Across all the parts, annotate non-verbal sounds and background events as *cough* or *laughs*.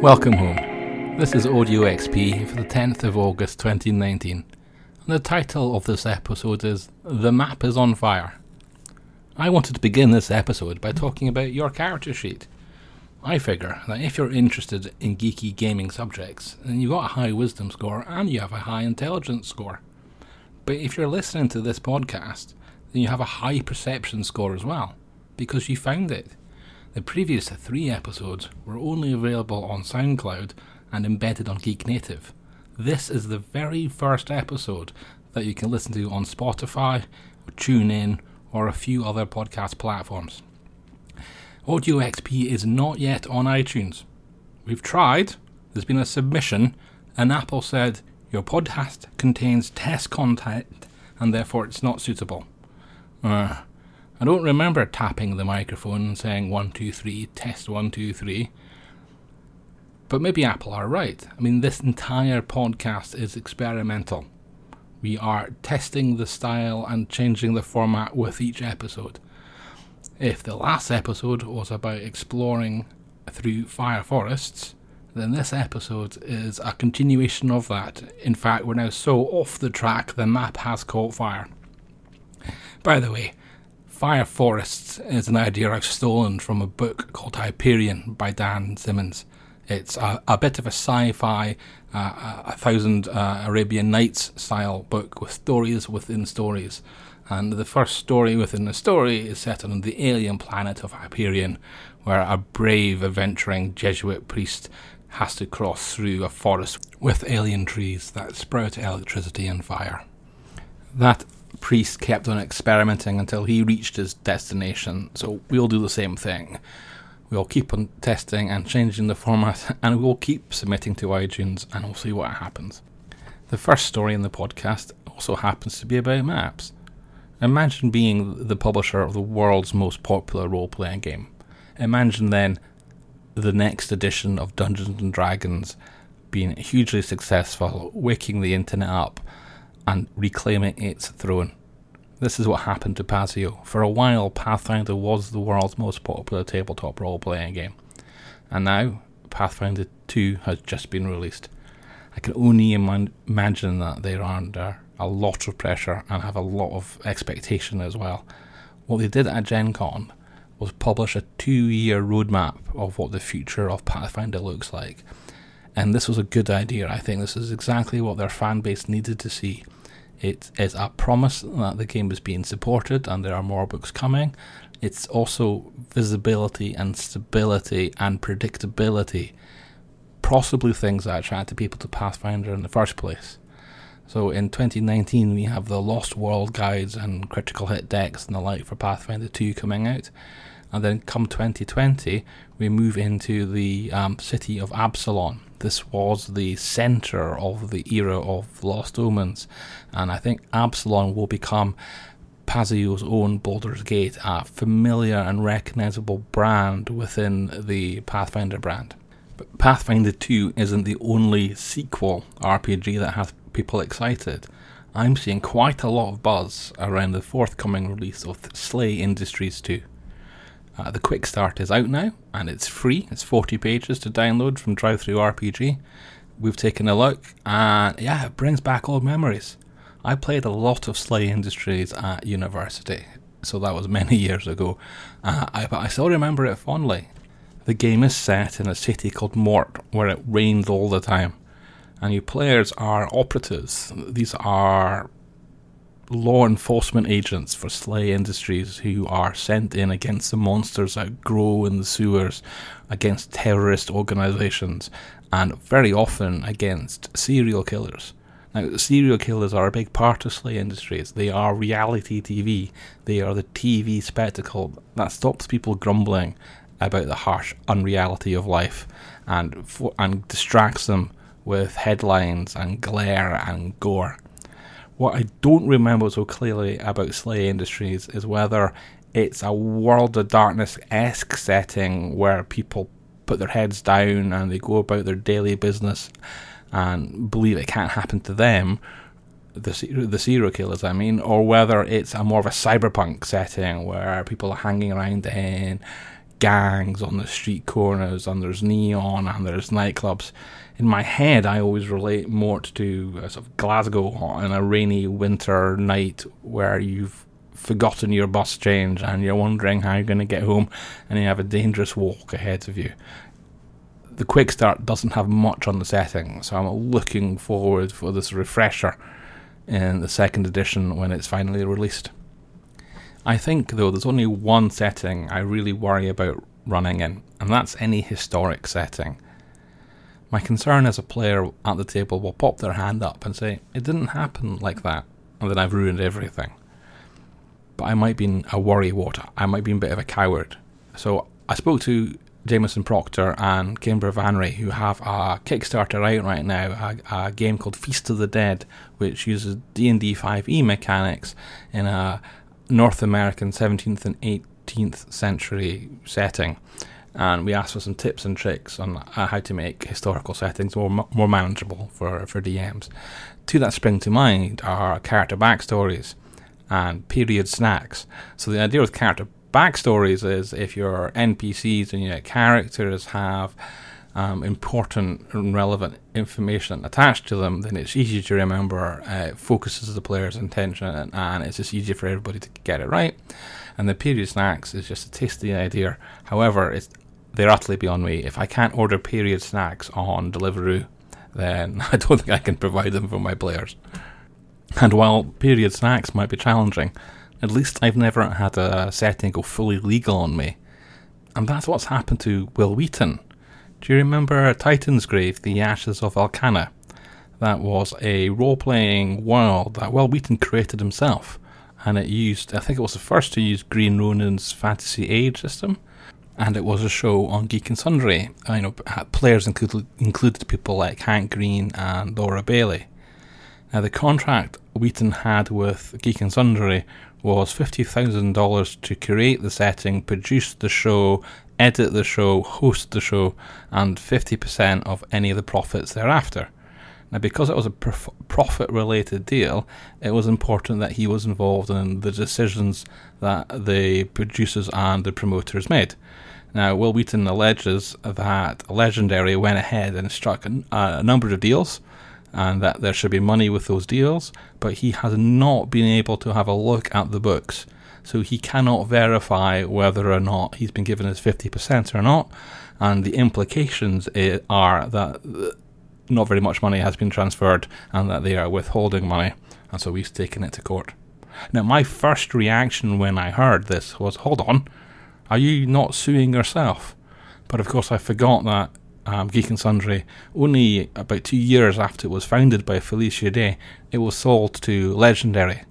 Welcome home. This is Audio XP for the 10th of August 2019. And the title of this episode is The Map is on Fire. I wanted to begin this episode by talking about your character sheet. I figure that if you're interested in geeky gaming subjects, then you've got a high wisdom score and you have a high intelligence score. But if you're listening to this podcast, then you have a high perception score as well, because you found it. The previous three episodes were only available on SoundCloud and embedded on Geek Native. This is the very first episode that you can listen to on Spotify, TuneIn, or a few other podcast platforms. Audio XP is not yet on iTunes. We've tried, there's been a submission, and Apple said your podcast contains test content and therefore it's not suitable. Uh, I don't remember tapping the microphone and saying one, two, three, test one, two, three. But maybe Apple are right. I mean, this entire podcast is experimental. We are testing the style and changing the format with each episode. If the last episode was about exploring through fire forests, then this episode is a continuation of that. In fact, we're now so off the track the map has caught fire. By the way, Fire Forests is an idea I've stolen from a book called Hyperion by Dan Simmons. It's a, a bit of a sci fi, uh, a thousand uh, Arabian Nights style book with stories within stories. And the first story within the story is set on the alien planet of Hyperion, where a brave, adventuring Jesuit priest has to cross through a forest with alien trees that sprout electricity and fire. That priest kept on experimenting until he reached his destination. So we'll do the same thing. We'll keep on testing and changing the format, *laughs* and we'll keep submitting to iTunes, and we'll see what happens. The first story in the podcast also happens to be about maps. Imagine being the publisher of the world's most popular role playing game. Imagine then the next edition of Dungeons and Dragons being hugely successful, waking the internet up, and reclaiming its throne. This is what happened to Paizo. For a while, Pathfinder was the world's most popular tabletop role playing game. And now, Pathfinder 2 has just been released. I can only Im- imagine that they're under a lot of pressure and have a lot of expectation as well. What they did at Gen Con was publish a two year roadmap of what the future of Pathfinder looks like. And this was a good idea. I think this is exactly what their fan base needed to see. It is a promise that the game is being supported and there are more books coming. It's also visibility and stability and predictability, possibly things that attracted people to Pathfinder in the first place. So in 2019, we have the Lost World guides and critical hit decks and the like for Pathfinder 2 coming out. And then come 2020, we move into the um, city of Absalom. This was the center of the era of Lost Omens, and I think Absalom will become Paizo's own Baldur's Gate, a familiar and recognizable brand within the Pathfinder brand. But Pathfinder 2 isn't the only sequel RPG that has people excited. I'm seeing quite a lot of buzz around the forthcoming release of SLA Industries 2. Uh, the quick start is out now and it's free. It's 40 pages to download from DriveThruRPG. We've taken a look and yeah, it brings back old memories. I played a lot of SLA Industries at university, so that was many *laughs* years ago. Uh, I, but I still remember it fondly. The game is set in a city called Mort, where it rains all the time, and you players are operatives. These are law enforcement agents for SLA Industries who are sent in against the monsters that grow in the sewers, against terrorist organizations, and very often against serial killers. Now, serial killers are a big part of Slay Industries. They are reality TV. They are the TV spectacle that stops people grumbling about the harsh unreality of life and and distracts them with headlines and glare and gore. What I don't remember so clearly about SLA Industries is whether it's a World of Darkness esque setting where people put their heads down and they go about their daily business and believe it can't happen to them, the the serial killers, I mean, or whether it's a more of a cyberpunk setting where people are hanging around in gangs on the street corners, and there's neon, and there's nightclubs. In my head, I always relate more to uh, sort of Glasgow on a rainy winter night where you've forgotten your bus change and you're wondering how you're going to get home, and you have a dangerous walk ahead of you. The quick start doesn't have much on the setting, so I'm looking forward for this refresher in the second edition when it's finally released. I think, though, there's only one setting I really worry about running in, and that's any historic setting. My concern as a player at the table will pop their hand up and say, It didn't happen like that, and then I've ruined everything. But I might be a worrywart, I might be a bit of a coward. So I spoke to Jameson Proctor and Kimbra Vanry, who have a Kickstarter out right now, a, a game called Feast of the Dead, which uses D&D 5e mechanics in a North American 17th and 18th century setting. And we asked for some tips and tricks on uh, how to make historical settings more more manageable for, for DMs. Two that spring to mind are character backstories and period snacks. So the idea with character backstories is if your NPCs and your characters have um, important and relevant information attached to them, then it's easy to remember. Uh, it focuses the player's attention, and, and, it's just easier for everybody to get it right. And the period snacks is just a tasty idea. However, it's they're utterly beyond me. If I can't order period snacks on Deliveroo, then *laughs* I don't think I can provide them for my players. And while period snacks might be challenging, at least I've never had a setting go fully legal on me. And that's what's happened to Wil Wheaton do you remember Titansgrave, The Ashes of Valkana? That was a role playing world that Wil Wheaton created himself. And it used, I think it was the first to use Green Ronin's Fantasy Age system. And it was a show on Geek and Sundry. Uh, you know, players included, included people like Hank Green and Laura Bailey. Now, the contract Wheaton had with Geek and Sundry was $50,000 to create the setting, produce the show, edit the show, host the show, and 50% of any of the profits thereafter. Now, because it was a prof- profit related deal, it was important that he was involved in the decisions that the producers and the promoters made. Now, Wil Wheaton alleges that Legendary went ahead and struck a, a number of deals and that there should be money with those deals, but he has not been able to have a look at the books so he cannot verify whether or not he's been given his 50% or not. And the implications eh, are that not very much money has been transferred and that they are withholding money. And so he's taken it to court. Now, my first reaction when I heard this was hold on, are you not suing yourself? But of course, I forgot that um, Geek and Sundry, only about two years after it was founded by Felicia Day, it was sold to Legendary.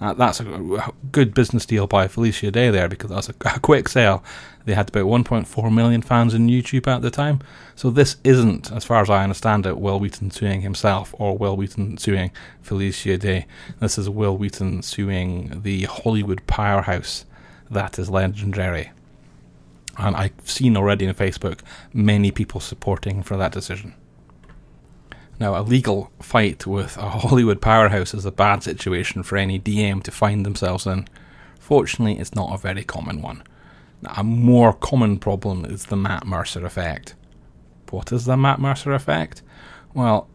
Uh, that's a good business deal by Felicia Day there because that's a, *laughs* a, quick sale. They had about 1.4 million fans in YouTube at the time. So this isn't, as far as I understand it, Wil Wheaton suing himself or Wil Wheaton suing Felicia Day. This is Wil Wheaton suing the Hollywood powerhouse that is legendary. And I've seen already on Facebook many people supporting for that decision. Now, a legal fight with a Hollywood powerhouse is a bad situation for any DM to find themselves in. Fortunately, it's not a very common one. A more common problem is the Matt Mercer effect. What is the Matt Mercer effect? Well,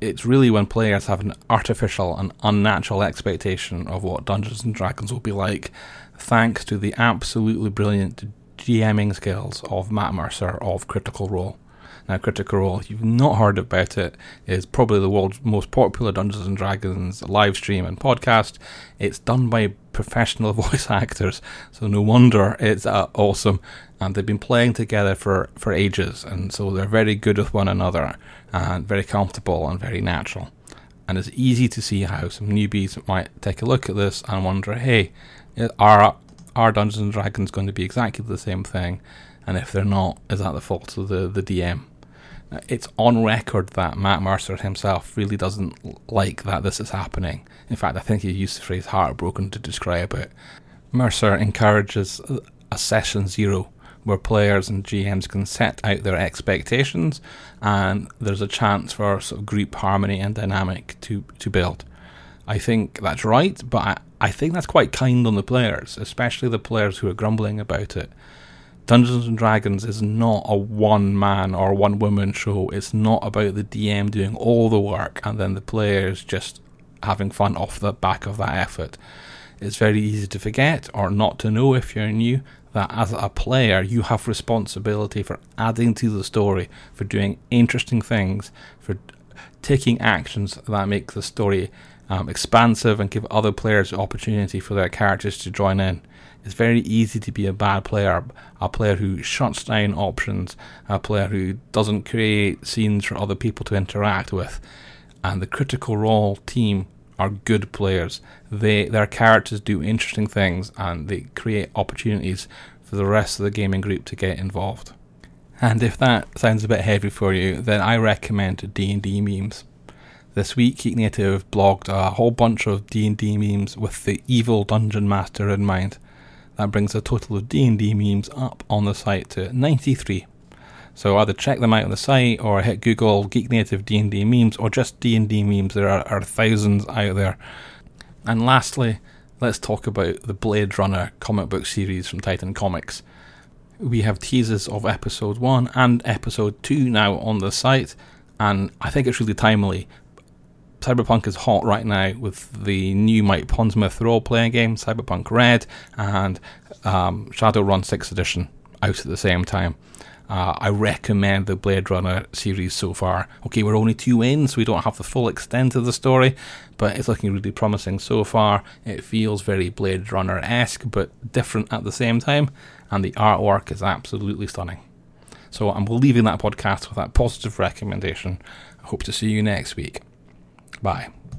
it's really when players have an artificial and unnatural expectation of what Dungeons and Dragons will be like, thanks to the absolutely brilliant GMing skills of Matt Mercer of Critical Role. Now, Critical Role, if you've not heard about it, is probably the world's most popular Dungeons and Dragons live stream and podcast. It's done by professional *laughs* voice actors, so no wonder it's uh, awesome. And they've been playing together for, for ages, and so they're very good with one another, and very comfortable and very natural. And it's easy to see how some newbies might take a look at this and wonder, hey, are are Dungeons and Dragons going to be exactly the same thing? And if they're not, is that the fault of the, the DM? It's on record that Matt Mercer himself really doesn't like that this is happening. In fact, I think he used the phrase heartbroken to describe it. Mercer encourages a session zero where players and GMs can set out their expectations and there's a chance for sort of group harmony and dynamic to, to build. I think that's right, but I, I think that's quite kind on the players, especially the players who are grumbling about it Dungeons and Dragons is not a one man or one woman show. It's not about the DM doing all the work and then the players just having fun off the back of that effort. It's very easy to forget or not to know if you're new that as a player you have responsibility for adding to the story, for doing interesting things, for taking actions that make the story um, expansive and give other players opportunity for their characters to join in. It's very easy to be a bad player, a player who shuts down options, a player who doesn't create scenes for other people to interact with. And the critical role team are good players. They their characters do interesting things and they create opportunities for the rest of the gaming group to get involved. And if that sounds a bit heavy for you, then I recommend D&D memes. This week, Geek Native blogged a whole bunch of D&D memes with the evil dungeon master in mind. That brings the total of D&D memes up on the site to 93. So either check them out on the site or hit Google Geek Native D&D memes or just D&D memes. There are, are thousands out there. And lastly, let's talk about the Blade Runner comic book series from Titan Comics. We have teasers of episode 1 and episode 2 now on the site, and I think it's really timely Cyberpunk is hot right now with the new Mike Pondsmith role playing game, Cyberpunk Red, and um, Shadowrun 6th Edition out at the same time. Uh, I recommend the Blade Runner series so far. Okay, we're only two in, so we don't have the full extent of the story, but it's looking really promising so far. It feels very Blade Runner esque, but different at the same time, and the artwork is absolutely stunning. So I'm leaving that podcast with that positive recommendation. I hope to see you next week. Bye.